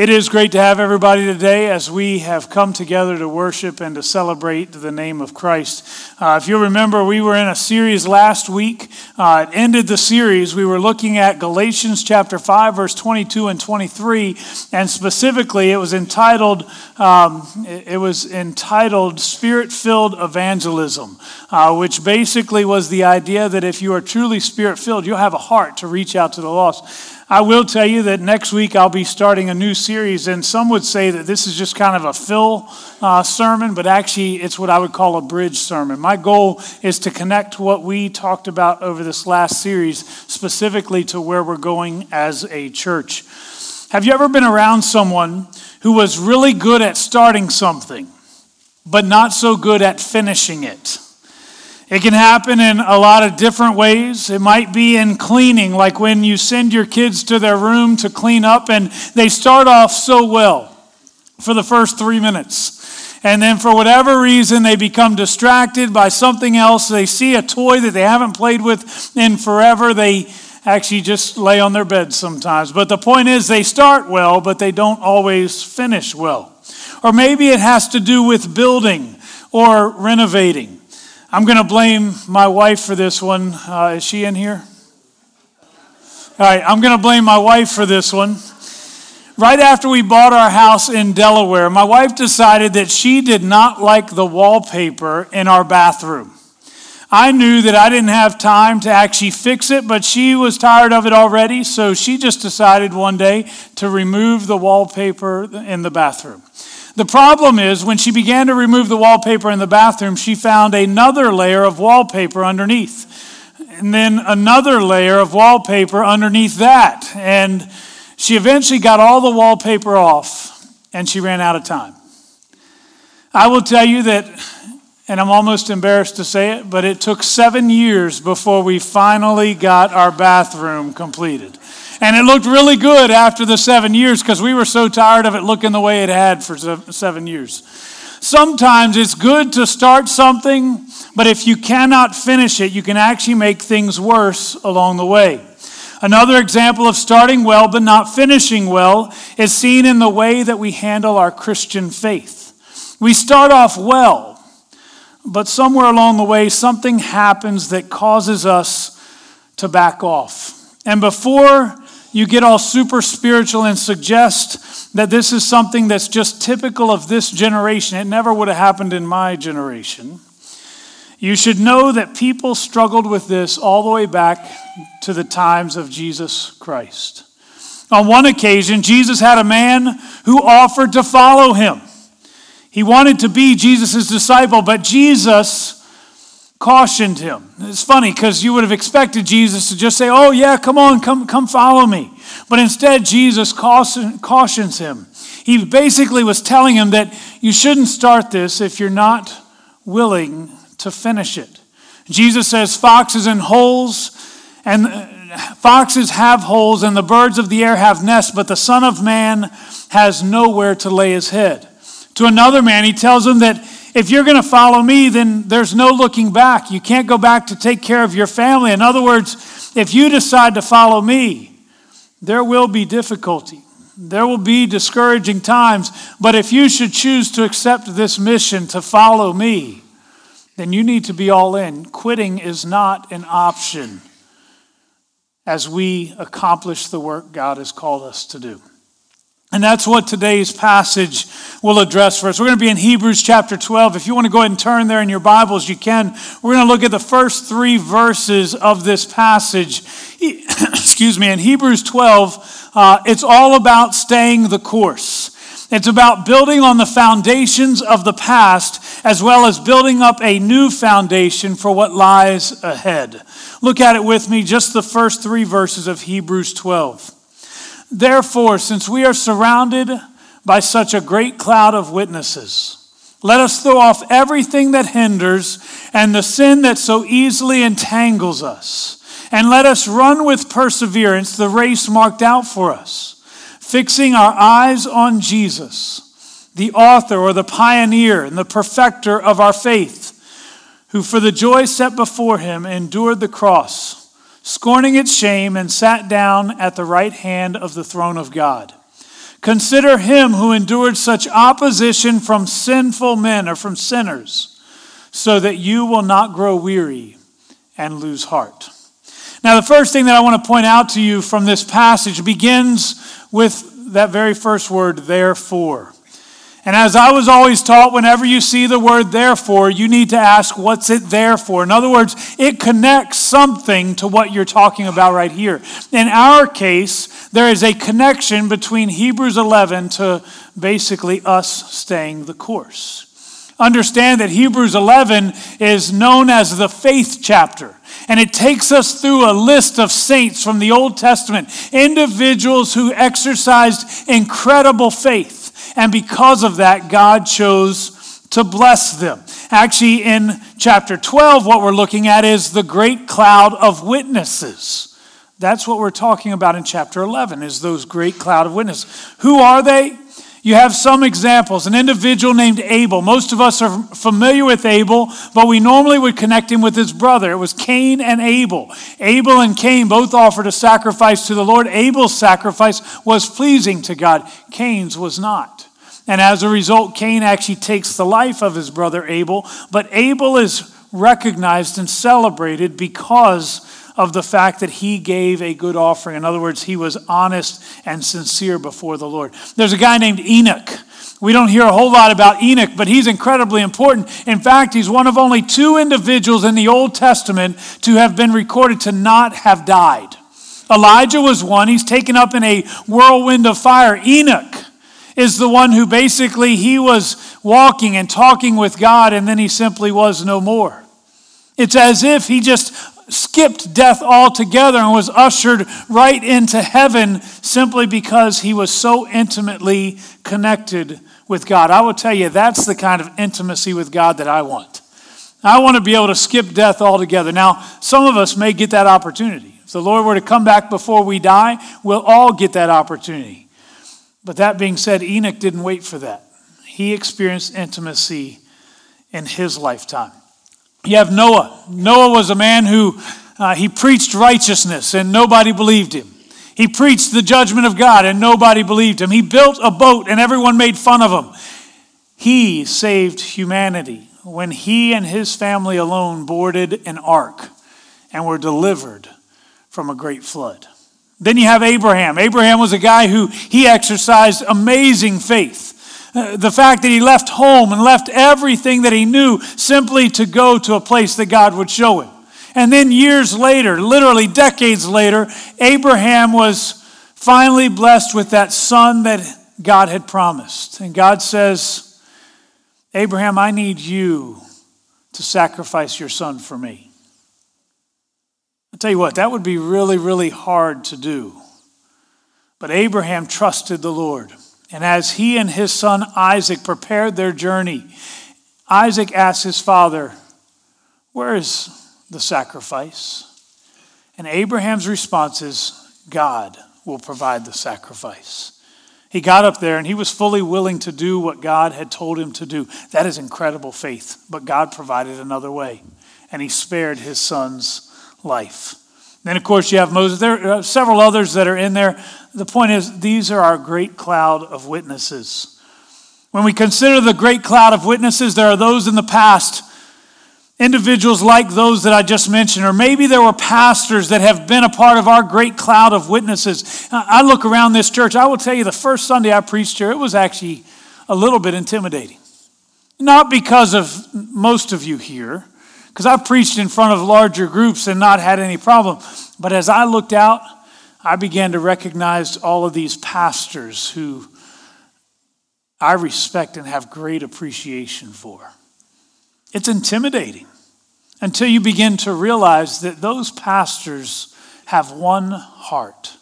It is great to have everybody today as we have come together to worship and to celebrate the name of Christ. Uh, if you remember, we were in a series last week. Uh, it ended the series. We were looking at Galatians chapter 5, verse 22 and 23, and specifically it was entitled, um, it was entitled Spirit Filled Evangelism, uh, which basically was the idea that if you are truly spirit filled, you'll have a heart to reach out to the lost. I will tell you that next week I'll be starting a new series, and some would say that this is just kind of a fill uh, sermon, but actually it's what I would call a bridge sermon. My goal is to connect what we talked about over this last series specifically to where we're going as a church. Have you ever been around someone who was really good at starting something, but not so good at finishing it? It can happen in a lot of different ways. It might be in cleaning, like when you send your kids to their room to clean up and they start off so well for the first three minutes. And then, for whatever reason, they become distracted by something else. They see a toy that they haven't played with in forever. They actually just lay on their bed sometimes. But the point is, they start well, but they don't always finish well. Or maybe it has to do with building or renovating. I'm going to blame my wife for this one. Uh, is she in here? All right, I'm going to blame my wife for this one. Right after we bought our house in Delaware, my wife decided that she did not like the wallpaper in our bathroom. I knew that I didn't have time to actually fix it, but she was tired of it already, so she just decided one day to remove the wallpaper in the bathroom. The problem is, when she began to remove the wallpaper in the bathroom, she found another layer of wallpaper underneath. And then another layer of wallpaper underneath that. And she eventually got all the wallpaper off, and she ran out of time. I will tell you that, and I'm almost embarrassed to say it, but it took seven years before we finally got our bathroom completed. And it looked really good after the seven years because we were so tired of it looking the way it had for seven years. Sometimes it's good to start something, but if you cannot finish it, you can actually make things worse along the way. Another example of starting well but not finishing well is seen in the way that we handle our Christian faith. We start off well, but somewhere along the way, something happens that causes us to back off. And before you get all super spiritual and suggest that this is something that's just typical of this generation. It never would have happened in my generation. You should know that people struggled with this all the way back to the times of Jesus Christ. On one occasion, Jesus had a man who offered to follow him. He wanted to be Jesus' disciple, but Jesus cautioned him. It's funny because you would have expected Jesus to just say, Oh, yeah, come on, come, come follow me. But instead, Jesus caution, cautions him. He basically was telling him that you shouldn't start this if you're not willing to finish it. Jesus says, Foxes and holes, and uh, foxes have holes, and the birds of the air have nests, but the Son of Man has nowhere to lay his head. To another man, he tells him that if you're going to follow me, then there's no looking back. You can't go back to take care of your family. In other words, if you decide to follow me, there will be difficulty. There will be discouraging times. But if you should choose to accept this mission to follow me, then you need to be all in. Quitting is not an option as we accomplish the work God has called us to do. And that's what today's passage will address for us. We're going to be in Hebrews chapter 12. If you want to go ahead and turn there in your Bibles, you can. We're going to look at the first three verses of this passage. Excuse me. In Hebrews 12, uh, it's all about staying the course. It's about building on the foundations of the past as well as building up a new foundation for what lies ahead. Look at it with me, just the first three verses of Hebrews 12. Therefore, since we are surrounded by such a great cloud of witnesses, let us throw off everything that hinders and the sin that so easily entangles us. And let us run with perseverance the race marked out for us, fixing our eyes on Jesus, the author or the pioneer and the perfecter of our faith, who for the joy set before him endured the cross scorning its shame, and sat down at the right hand of the throne of God. Consider him who endured such opposition from sinful men or from sinners, so that you will not grow weary and lose heart. Now, the first thing that I want to point out to you from this passage begins with that very first word, therefore. And as I was always taught, whenever you see the word therefore, you need to ask, what's it there for? In other words, it connects something to what you're talking about right here. In our case, there is a connection between Hebrews 11 to basically us staying the course. Understand that Hebrews 11 is known as the faith chapter. And it takes us through a list of saints from the Old Testament, individuals who exercised incredible faith. And because of that, God chose to bless them. Actually, in chapter 12, what we're looking at is the great cloud of witnesses. That's what we're talking about in chapter 11 is those great cloud of witnesses. Who are they? You have some examples. An individual named Abel. Most of us are familiar with Abel, but we normally would connect him with his brother. It was Cain and Abel. Abel and Cain both offered a sacrifice to the Lord. Abel's sacrifice was pleasing to God, Cain's was not. And as a result, Cain actually takes the life of his brother Abel, but Abel is recognized and celebrated because of the fact that he gave a good offering. In other words, he was honest and sincere before the Lord. There's a guy named Enoch. We don't hear a whole lot about Enoch, but he's incredibly important. In fact, he's one of only two individuals in the Old Testament to have been recorded to not have died. Elijah was one, he's taken up in a whirlwind of fire. Enoch is the one who basically he was walking and talking with God and then he simply was no more. It's as if he just skipped death altogether and was ushered right into heaven simply because he was so intimately connected with God. I will tell you, that's the kind of intimacy with God that I want. I want to be able to skip death altogether. Now, some of us may get that opportunity. If the Lord were to come back before we die, we'll all get that opportunity. But that being said, Enoch didn't wait for that. He experienced intimacy in his lifetime. You have Noah. Noah was a man who uh, he preached righteousness and nobody believed him. He preached the judgment of God and nobody believed him. He built a boat and everyone made fun of him. He saved humanity when he and his family alone boarded an ark and were delivered from a great flood. Then you have Abraham. Abraham was a guy who he exercised amazing faith. Uh, the fact that he left home and left everything that he knew simply to go to a place that God would show him. And then years later, literally decades later, Abraham was finally blessed with that son that God had promised. And God says, Abraham, I need you to sacrifice your son for me. I'll tell you what, that would be really, really hard to do. But Abraham trusted the Lord. And as he and his son Isaac prepared their journey, Isaac asked his father, Where is the sacrifice? And Abraham's response is, God will provide the sacrifice. He got up there and he was fully willing to do what God had told him to do. That is incredible faith. But God provided another way, and he spared his son's life. Then, of course, you have Moses. There are uh, several others that are in there. The point is, these are our great cloud of witnesses. When we consider the great cloud of witnesses, there are those in the past, individuals like those that I just mentioned, or maybe there were pastors that have been a part of our great cloud of witnesses. I look around this church, I will tell you the first Sunday I preached here, it was actually a little bit intimidating. Not because of most of you here, because I've preached in front of larger groups and not had any problem. But as I looked out, I began to recognize all of these pastors who I respect and have great appreciation for. It's intimidating until you begin to realize that those pastors have one heart.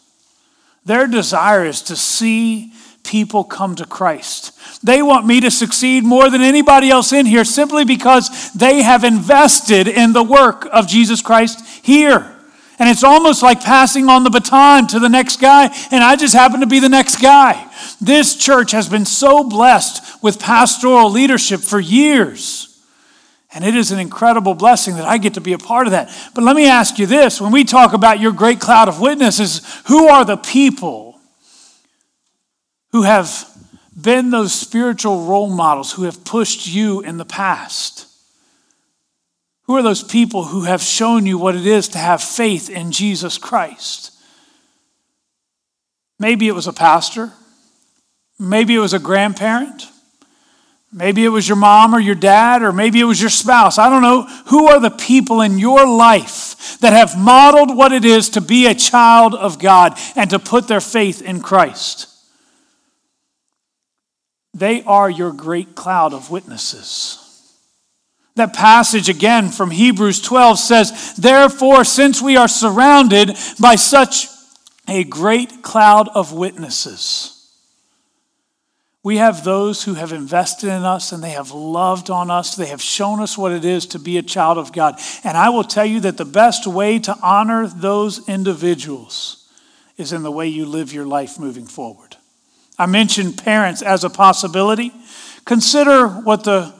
Their desire is to see people come to Christ. They want me to succeed more than anybody else in here simply because they have invested in the work of Jesus Christ here. And it's almost like passing on the baton to the next guy, and I just happen to be the next guy. This church has been so blessed with pastoral leadership for years. And it is an incredible blessing that I get to be a part of that. But let me ask you this when we talk about your great cloud of witnesses, who are the people who have been those spiritual role models who have pushed you in the past? Who are those people who have shown you what it is to have faith in Jesus Christ? Maybe it was a pastor. Maybe it was a grandparent. Maybe it was your mom or your dad, or maybe it was your spouse. I don't know. Who are the people in your life that have modeled what it is to be a child of God and to put their faith in Christ? They are your great cloud of witnesses. That passage again from Hebrews 12 says, Therefore, since we are surrounded by such a great cloud of witnesses, we have those who have invested in us and they have loved on us. They have shown us what it is to be a child of God. And I will tell you that the best way to honor those individuals is in the way you live your life moving forward. I mentioned parents as a possibility. Consider what the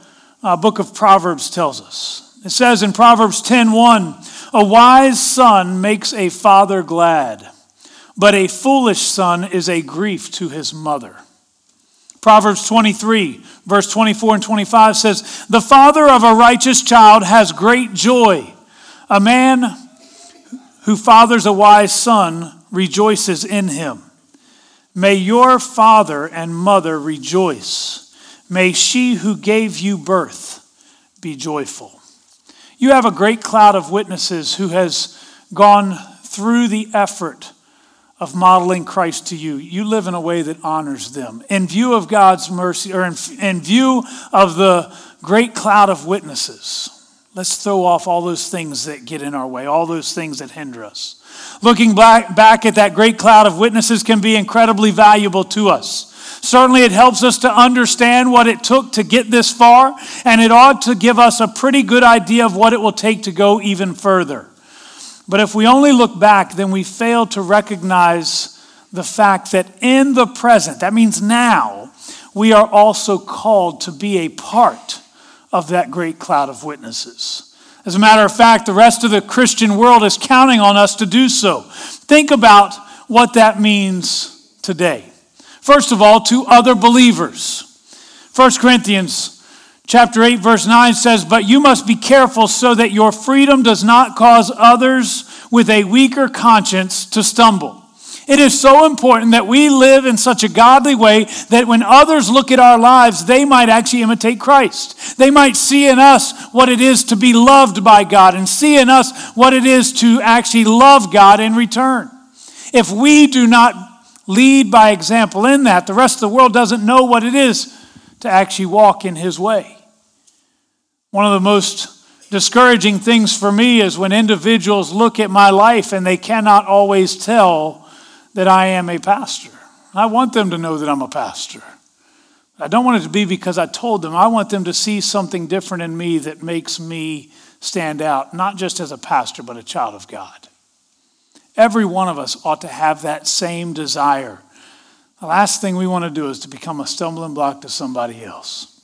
uh, book of Proverbs tells us. It says in Proverbs 10:1, "A wise son makes a father glad, but a foolish son is a grief to his mother." Proverbs 23, verse 24 and 25 says, The father of a righteous child has great joy. A man who fathers a wise son rejoices in him. May your father and mother rejoice. May she who gave you birth be joyful. You have a great cloud of witnesses who has gone through the effort of modeling Christ to you. You live in a way that honors them. In view of God's mercy, or in, in view of the great cloud of witnesses, let's throw off all those things that get in our way, all those things that hinder us. Looking back, at that great cloud of witnesses can be incredibly valuable to us. Certainly, it helps us to understand what it took to get this far, and it ought to give us a pretty good idea of what it will take to go even further. But if we only look back, then we fail to recognize the fact that in the present, that means now, we are also called to be a part of that great cloud of witnesses. As a matter of fact, the rest of the Christian world is counting on us to do so. Think about what that means today. First of all, to other believers. 1 Corinthians Chapter 8, verse 9 says, But you must be careful so that your freedom does not cause others with a weaker conscience to stumble. It is so important that we live in such a godly way that when others look at our lives, they might actually imitate Christ. They might see in us what it is to be loved by God and see in us what it is to actually love God in return. If we do not lead by example in that, the rest of the world doesn't know what it is to actually walk in His way. One of the most discouraging things for me is when individuals look at my life and they cannot always tell that I am a pastor. I want them to know that I'm a pastor. I don't want it to be because I told them. I want them to see something different in me that makes me stand out, not just as a pastor, but a child of God. Every one of us ought to have that same desire. The last thing we want to do is to become a stumbling block to somebody else.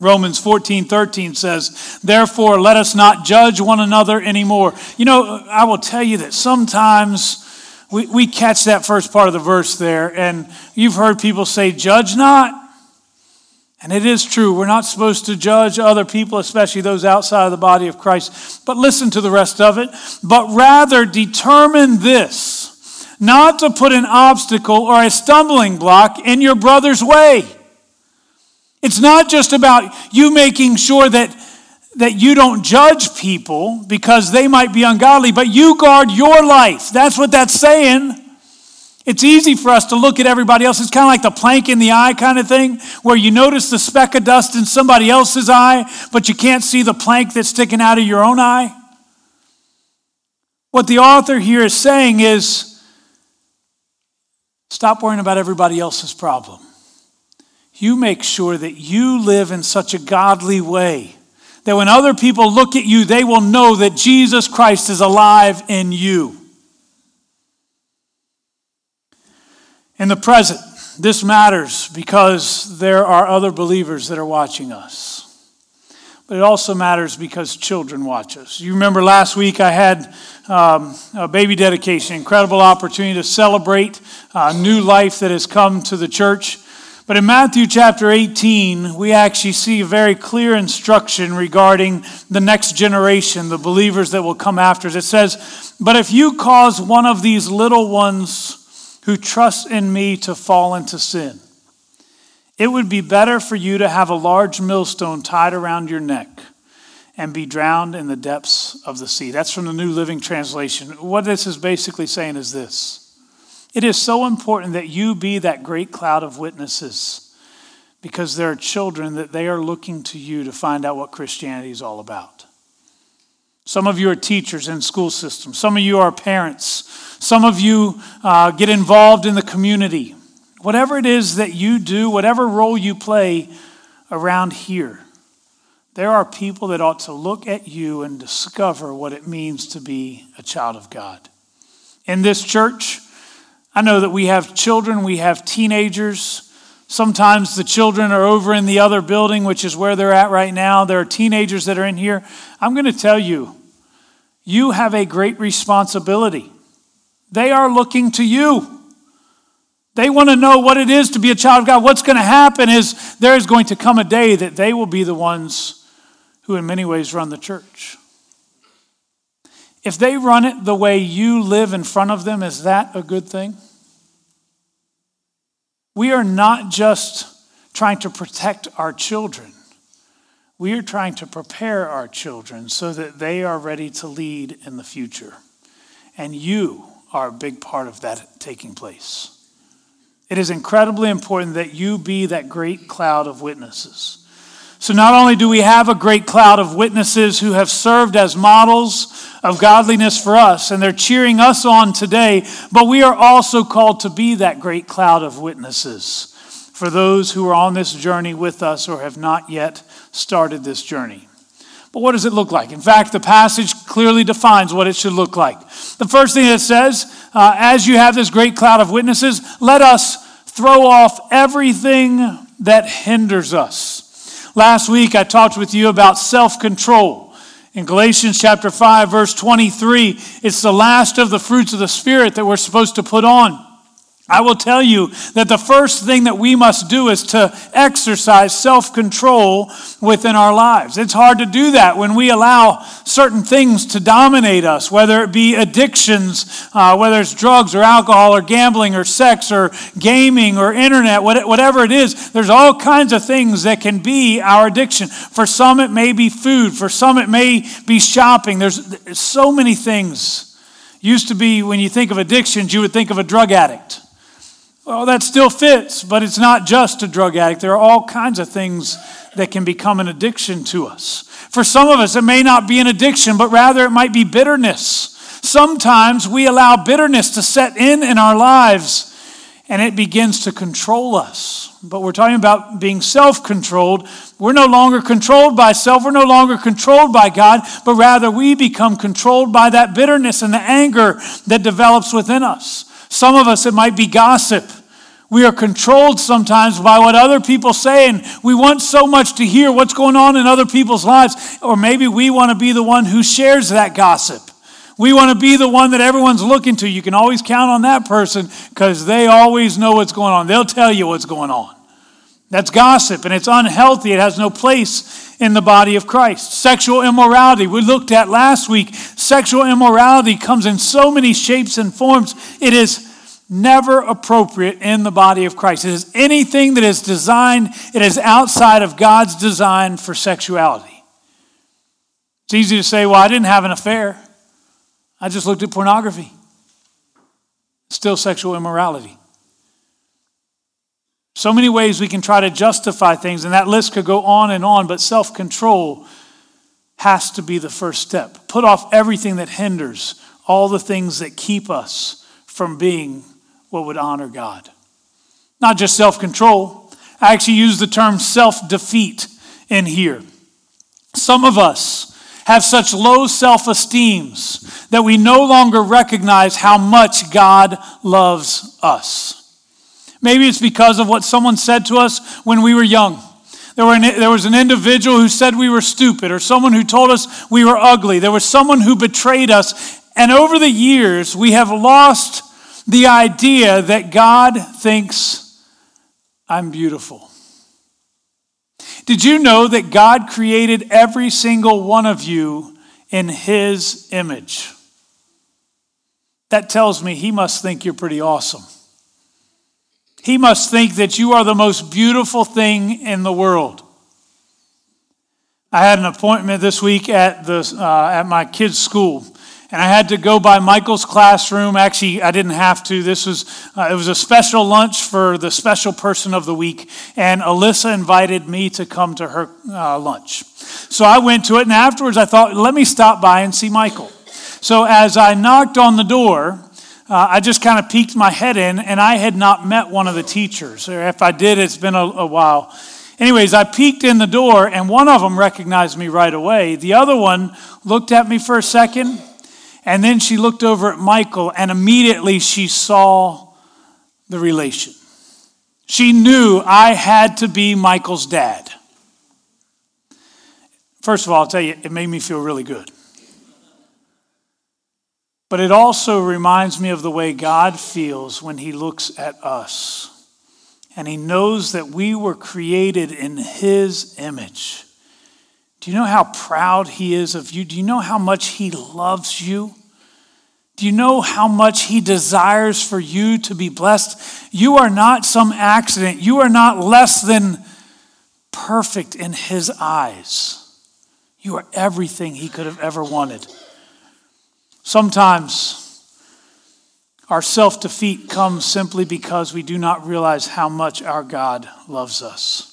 Romans 14, 13 says, Therefore, let us not judge one another anymore. You know, I will tell you that sometimes we, we catch that first part of the verse there, and you've heard people say, Judge not. And it is true, we're not supposed to judge other people, especially those outside of the body of Christ. But listen to the rest of it. But rather determine this not to put an obstacle or a stumbling block in your brother's way. It's not just about you making sure that, that you don't judge people because they might be ungodly, but you guard your life. That's what that's saying. It's easy for us to look at everybody else. It's kind of like the plank in the eye kind of thing, where you notice the speck of dust in somebody else's eye, but you can't see the plank that's sticking out of your own eye. What the author here is saying is stop worrying about everybody else's problem you make sure that you live in such a godly way that when other people look at you, they will know that Jesus Christ is alive in you. In the present, this matters because there are other believers that are watching us. but it also matters because children watch us. You remember last week I had um, a baby dedication, incredible opportunity to celebrate a new life that has come to the church. But in Matthew chapter 18, we actually see very clear instruction regarding the next generation, the believers that will come after us. It says, But if you cause one of these little ones who trust in me to fall into sin, it would be better for you to have a large millstone tied around your neck and be drowned in the depths of the sea. That's from the New Living Translation. What this is basically saying is this it is so important that you be that great cloud of witnesses because there are children that they are looking to you to find out what Christianity is all about. Some of you are teachers in school systems. Some of you are parents. Some of you uh, get involved in the community. Whatever it is that you do, whatever role you play around here, there are people that ought to look at you and discover what it means to be a child of God. In this church, I know that we have children, we have teenagers. Sometimes the children are over in the other building, which is where they're at right now. There are teenagers that are in here. I'm going to tell you, you have a great responsibility. They are looking to you. They want to know what it is to be a child of God. What's going to happen is there is going to come a day that they will be the ones who, in many ways, run the church. If they run it the way you live in front of them, is that a good thing? We are not just trying to protect our children, we are trying to prepare our children so that they are ready to lead in the future. And you are a big part of that taking place. It is incredibly important that you be that great cloud of witnesses. So, not only do we have a great cloud of witnesses who have served as models of godliness for us, and they're cheering us on today, but we are also called to be that great cloud of witnesses for those who are on this journey with us or have not yet started this journey. But what does it look like? In fact, the passage clearly defines what it should look like. The first thing it says, uh, as you have this great cloud of witnesses, let us throw off everything that hinders us Last week I talked with you about self control. In Galatians chapter 5, verse 23, it's the last of the fruits of the Spirit that we're supposed to put on. I will tell you that the first thing that we must do is to exercise self control within our lives. It's hard to do that when we allow certain things to dominate us, whether it be addictions, uh, whether it's drugs or alcohol or gambling or sex or gaming or internet, whatever it is. There's all kinds of things that can be our addiction. For some, it may be food, for some, it may be shopping. There's so many things. Used to be when you think of addictions, you would think of a drug addict. Well, that still fits, but it's not just a drug addict. There are all kinds of things that can become an addiction to us. For some of us, it may not be an addiction, but rather it might be bitterness. Sometimes we allow bitterness to set in in our lives and it begins to control us. But we're talking about being self controlled. We're no longer controlled by self, we're no longer controlled by God, but rather we become controlled by that bitterness and the anger that develops within us. Some of us, it might be gossip. We are controlled sometimes by what other people say, and we want so much to hear what's going on in other people's lives. Or maybe we want to be the one who shares that gossip. We want to be the one that everyone's looking to. You can always count on that person because they always know what's going on. They'll tell you what's going on. That's gossip, and it's unhealthy. It has no place in the body of Christ. Sexual immorality, we looked at last week. Sexual immorality comes in so many shapes and forms. It is never appropriate in the body of Christ. It is anything that is designed, it is outside of God's design for sexuality. It's easy to say, well, I didn't have an affair, I just looked at pornography. Still sexual immorality. So many ways we can try to justify things, and that list could go on and on, but self control has to be the first step. Put off everything that hinders, all the things that keep us from being what would honor God. Not just self control, I actually use the term self defeat in here. Some of us have such low self esteems that we no longer recognize how much God loves us. Maybe it's because of what someone said to us when we were young. There, were an, there was an individual who said we were stupid, or someone who told us we were ugly. There was someone who betrayed us. And over the years, we have lost the idea that God thinks I'm beautiful. Did you know that God created every single one of you in His image? That tells me He must think you're pretty awesome. He must think that you are the most beautiful thing in the world. I had an appointment this week at, the, uh, at my kids' school, and I had to go by Michael's classroom. Actually, I didn't have to. This was uh, it was a special lunch for the special person of the week, and Alyssa invited me to come to her uh, lunch. So I went to it, and afterwards I thought, let me stop by and see Michael. So as I knocked on the door, uh, I just kind of peeked my head in, and I had not met one of the teachers. Or if I did, it's been a, a while. Anyways, I peeked in the door, and one of them recognized me right away. The other one looked at me for a second, and then she looked over at Michael, and immediately she saw the relation. She knew I had to be Michael's dad. First of all, I'll tell you, it made me feel really good. But it also reminds me of the way God feels when He looks at us. And He knows that we were created in His image. Do you know how proud He is of you? Do you know how much He loves you? Do you know how much He desires for you to be blessed? You are not some accident. You are not less than perfect in His eyes. You are everything He could have ever wanted. Sometimes our self defeat comes simply because we do not realize how much our God loves us.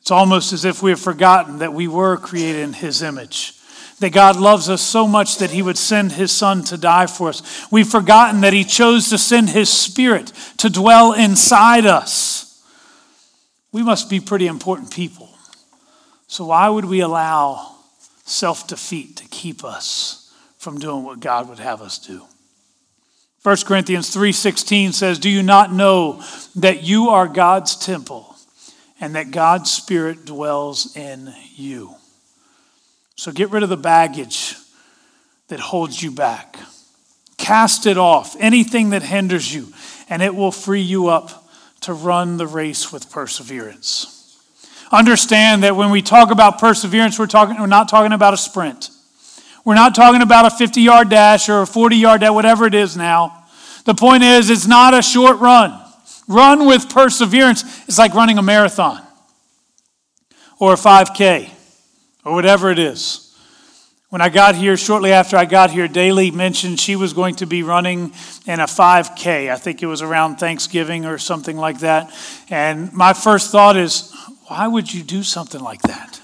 It's almost as if we have forgotten that we were created in His image, that God loves us so much that He would send His Son to die for us. We've forgotten that He chose to send His Spirit to dwell inside us. We must be pretty important people. So, why would we allow self defeat to keep us? From doing what God would have us do. 1 Corinthians 3:16 says, "Do you not know that you are God's temple and that God's spirit dwells in you?" So get rid of the baggage that holds you back. Cast it off, anything that hinders you, and it will free you up to run the race with perseverance. Understand that when we talk about perseverance, we're, talking, we're not talking about a sprint. We're not talking about a 50 yard dash or a 40 yard dash, whatever it is now. The point is, it's not a short run. Run with perseverance. It's like running a marathon or a 5K or whatever it is. When I got here, shortly after I got here, Daly mentioned she was going to be running in a 5K. I think it was around Thanksgiving or something like that. And my first thought is, why would you do something like that?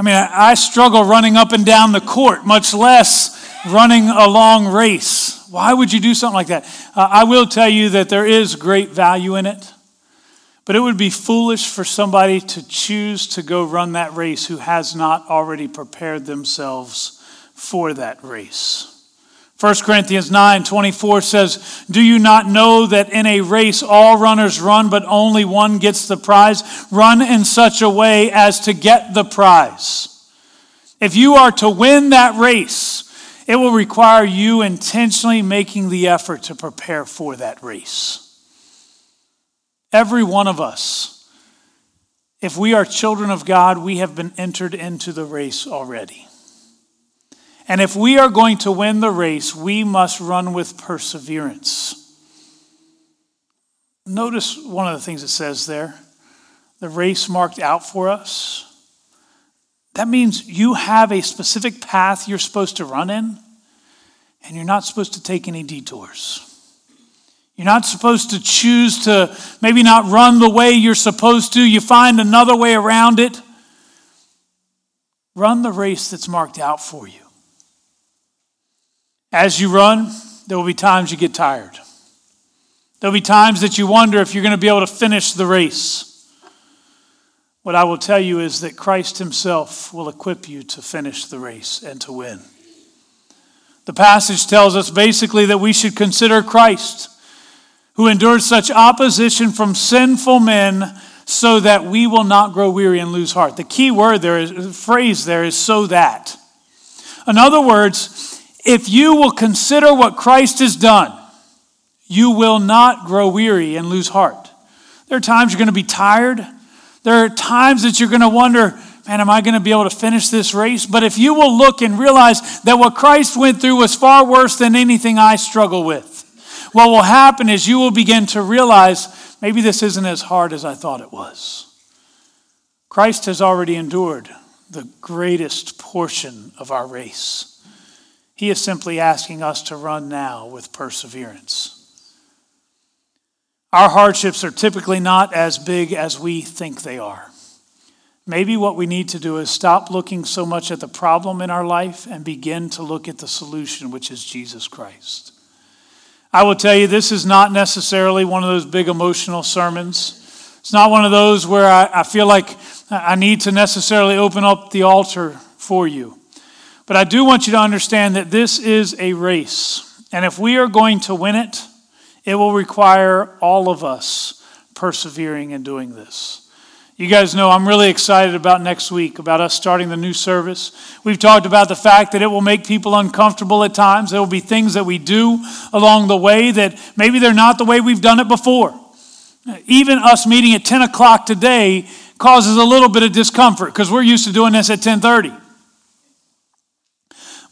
I mean, I struggle running up and down the court, much less running a long race. Why would you do something like that? Uh, I will tell you that there is great value in it, but it would be foolish for somebody to choose to go run that race who has not already prepared themselves for that race. 1 Corinthians 9 24 says, Do you not know that in a race all runners run, but only one gets the prize? Run in such a way as to get the prize. If you are to win that race, it will require you intentionally making the effort to prepare for that race. Every one of us, if we are children of God, we have been entered into the race already. And if we are going to win the race, we must run with perseverance. Notice one of the things it says there the race marked out for us. That means you have a specific path you're supposed to run in, and you're not supposed to take any detours. You're not supposed to choose to maybe not run the way you're supposed to. You find another way around it. Run the race that's marked out for you. As you run, there will be times you get tired. There'll be times that you wonder if you're going to be able to finish the race. What I will tell you is that Christ Himself will equip you to finish the race and to win. The passage tells us basically that we should consider Christ, who endured such opposition from sinful men, so that we will not grow weary and lose heart. The key word there is, the phrase there is so that. In other words, if you will consider what Christ has done, you will not grow weary and lose heart. There are times you're going to be tired. There are times that you're going to wonder, man, am I going to be able to finish this race? But if you will look and realize that what Christ went through was far worse than anything I struggle with, what will happen is you will begin to realize maybe this isn't as hard as I thought it was. Christ has already endured the greatest portion of our race. He is simply asking us to run now with perseverance. Our hardships are typically not as big as we think they are. Maybe what we need to do is stop looking so much at the problem in our life and begin to look at the solution, which is Jesus Christ. I will tell you, this is not necessarily one of those big emotional sermons. It's not one of those where I, I feel like I need to necessarily open up the altar for you. But I do want you to understand that this is a race. And if we are going to win it, it will require all of us persevering in doing this. You guys know I'm really excited about next week, about us starting the new service. We've talked about the fact that it will make people uncomfortable at times. There will be things that we do along the way that maybe they're not the way we've done it before. Even us meeting at 10 o'clock today causes a little bit of discomfort because we're used to doing this at 10:30.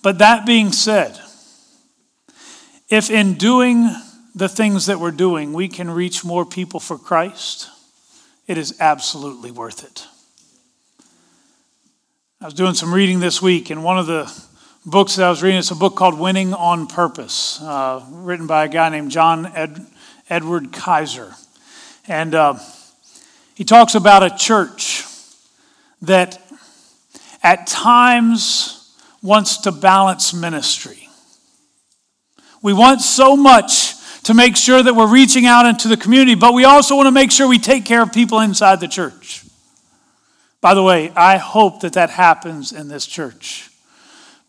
But that being said, if in doing the things that we're doing we can reach more people for Christ, it is absolutely worth it. I was doing some reading this week, and one of the books that I was reading is a book called Winning on Purpose, uh, written by a guy named John Ed, Edward Kaiser. And uh, he talks about a church that at times wants to balance ministry. We want so much to make sure that we're reaching out into the community, but we also want to make sure we take care of people inside the church. By the way, I hope that that happens in this church,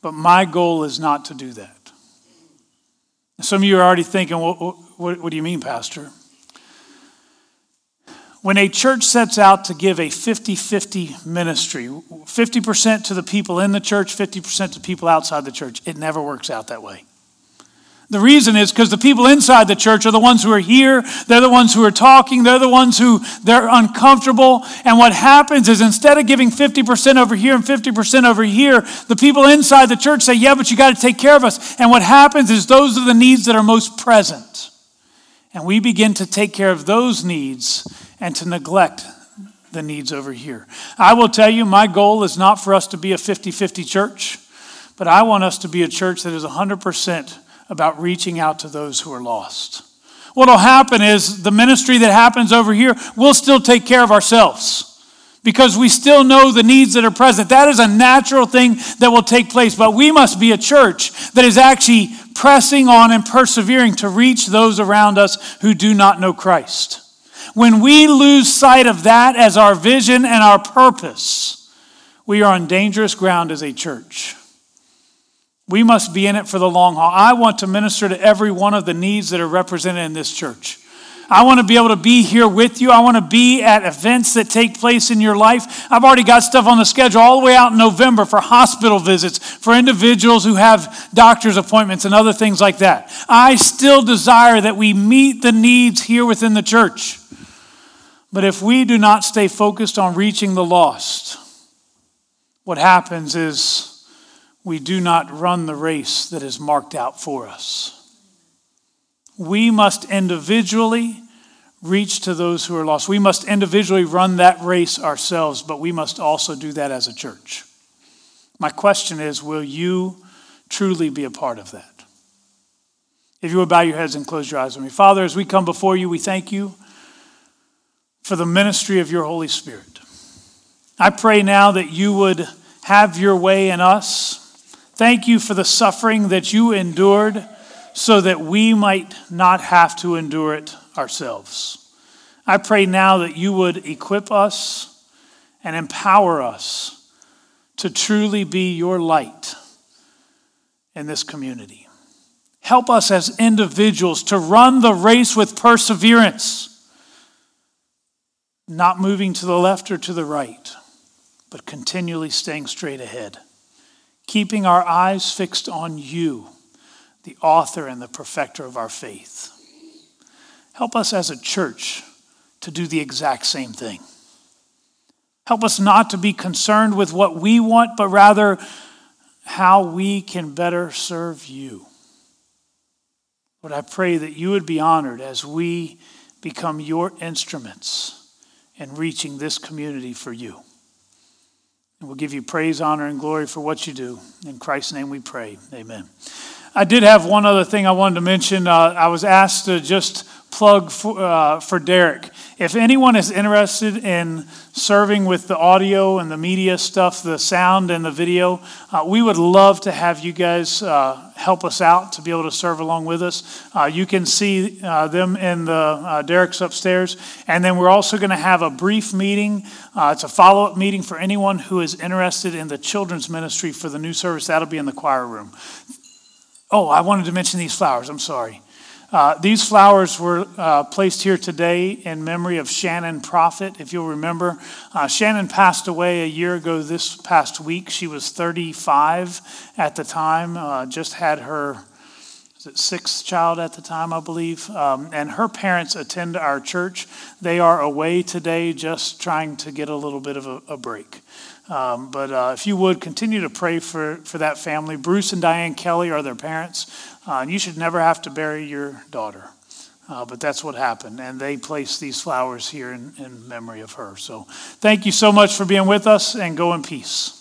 but my goal is not to do that. Some of you are already thinking, what, what, what do you mean, Pastor? When a church sets out to give a 50 50 ministry, 50% to the people in the church, 50% to people outside the church, it never works out that way. The reason is because the people inside the church are the ones who are here. They're the ones who are talking. They're the ones who they're uncomfortable. And what happens is instead of giving 50% over here and 50% over here, the people inside the church say, Yeah, but you got to take care of us. And what happens is those are the needs that are most present. And we begin to take care of those needs and to neglect the needs over here. I will tell you, my goal is not for us to be a 50 50 church, but I want us to be a church that is 100% about reaching out to those who are lost. What will happen is the ministry that happens over here, we'll still take care of ourselves because we still know the needs that are present. That is a natural thing that will take place, but we must be a church that is actually pressing on and persevering to reach those around us who do not know Christ. When we lose sight of that as our vision and our purpose, we are on dangerous ground as a church. We must be in it for the long haul. I want to minister to every one of the needs that are represented in this church. I want to be able to be here with you. I want to be at events that take place in your life. I've already got stuff on the schedule all the way out in November for hospital visits, for individuals who have doctor's appointments and other things like that. I still desire that we meet the needs here within the church. But if we do not stay focused on reaching the lost, what happens is we do not run the race that is marked out for us. We must individually reach to those who are lost. We must individually run that race ourselves, but we must also do that as a church. My question is will you truly be a part of that? If you would bow your heads and close your eyes with me. Father, as we come before you, we thank you for the ministry of your Holy Spirit. I pray now that you would have your way in us Thank you for the suffering that you endured so that we might not have to endure it ourselves. I pray now that you would equip us and empower us to truly be your light in this community. Help us as individuals to run the race with perseverance, not moving to the left or to the right, but continually staying straight ahead, keeping our eyes fixed on you, the author and the perfecter of our faith. Help us as a church to do the exact same thing. Help us not to be concerned with what we want, but rather how we can better serve you. Lord, I pray that you would be honored as we become your instruments in reaching this community for you. And we'll give you praise, honor, and glory for what you do. In Christ's name we pray. Amen. I did have one other thing I wanted to mention. Uh, I was asked to just plug for, uh, for Derek. If anyone is interested in serving with the audio and the media stuff, the sound and the video, uh, we would love to have you guys uh, help us out to be able to serve along with us. Uh, you can see uh, them in the uh, Derek's upstairs. And then we're also going to have a brief meeting. it's a follow up meeting for anyone who is interested in the children's ministry for the new service. That'll be in the choir room. Oh, I wanted to mention these flowers. I'm sorry. Uh, these flowers were uh, placed here today in memory of Shannon Prophet. If you'll remember, uh, Shannon passed away a year ago this past week. She was 35 at the time, uh, just had her sixth child at the time, I believe. Um, and her parents attend our church. They are away today, just trying to get a little bit of a, a break. Um, but uh, if you would continue to pray for, for that family. Bruce and Diane Kelly are their parents, uh, you should never have to bury your daughter. Uh, but that's what happened. And they placed these flowers here in, in memory of her. So thank you so much for being with us, and go in peace.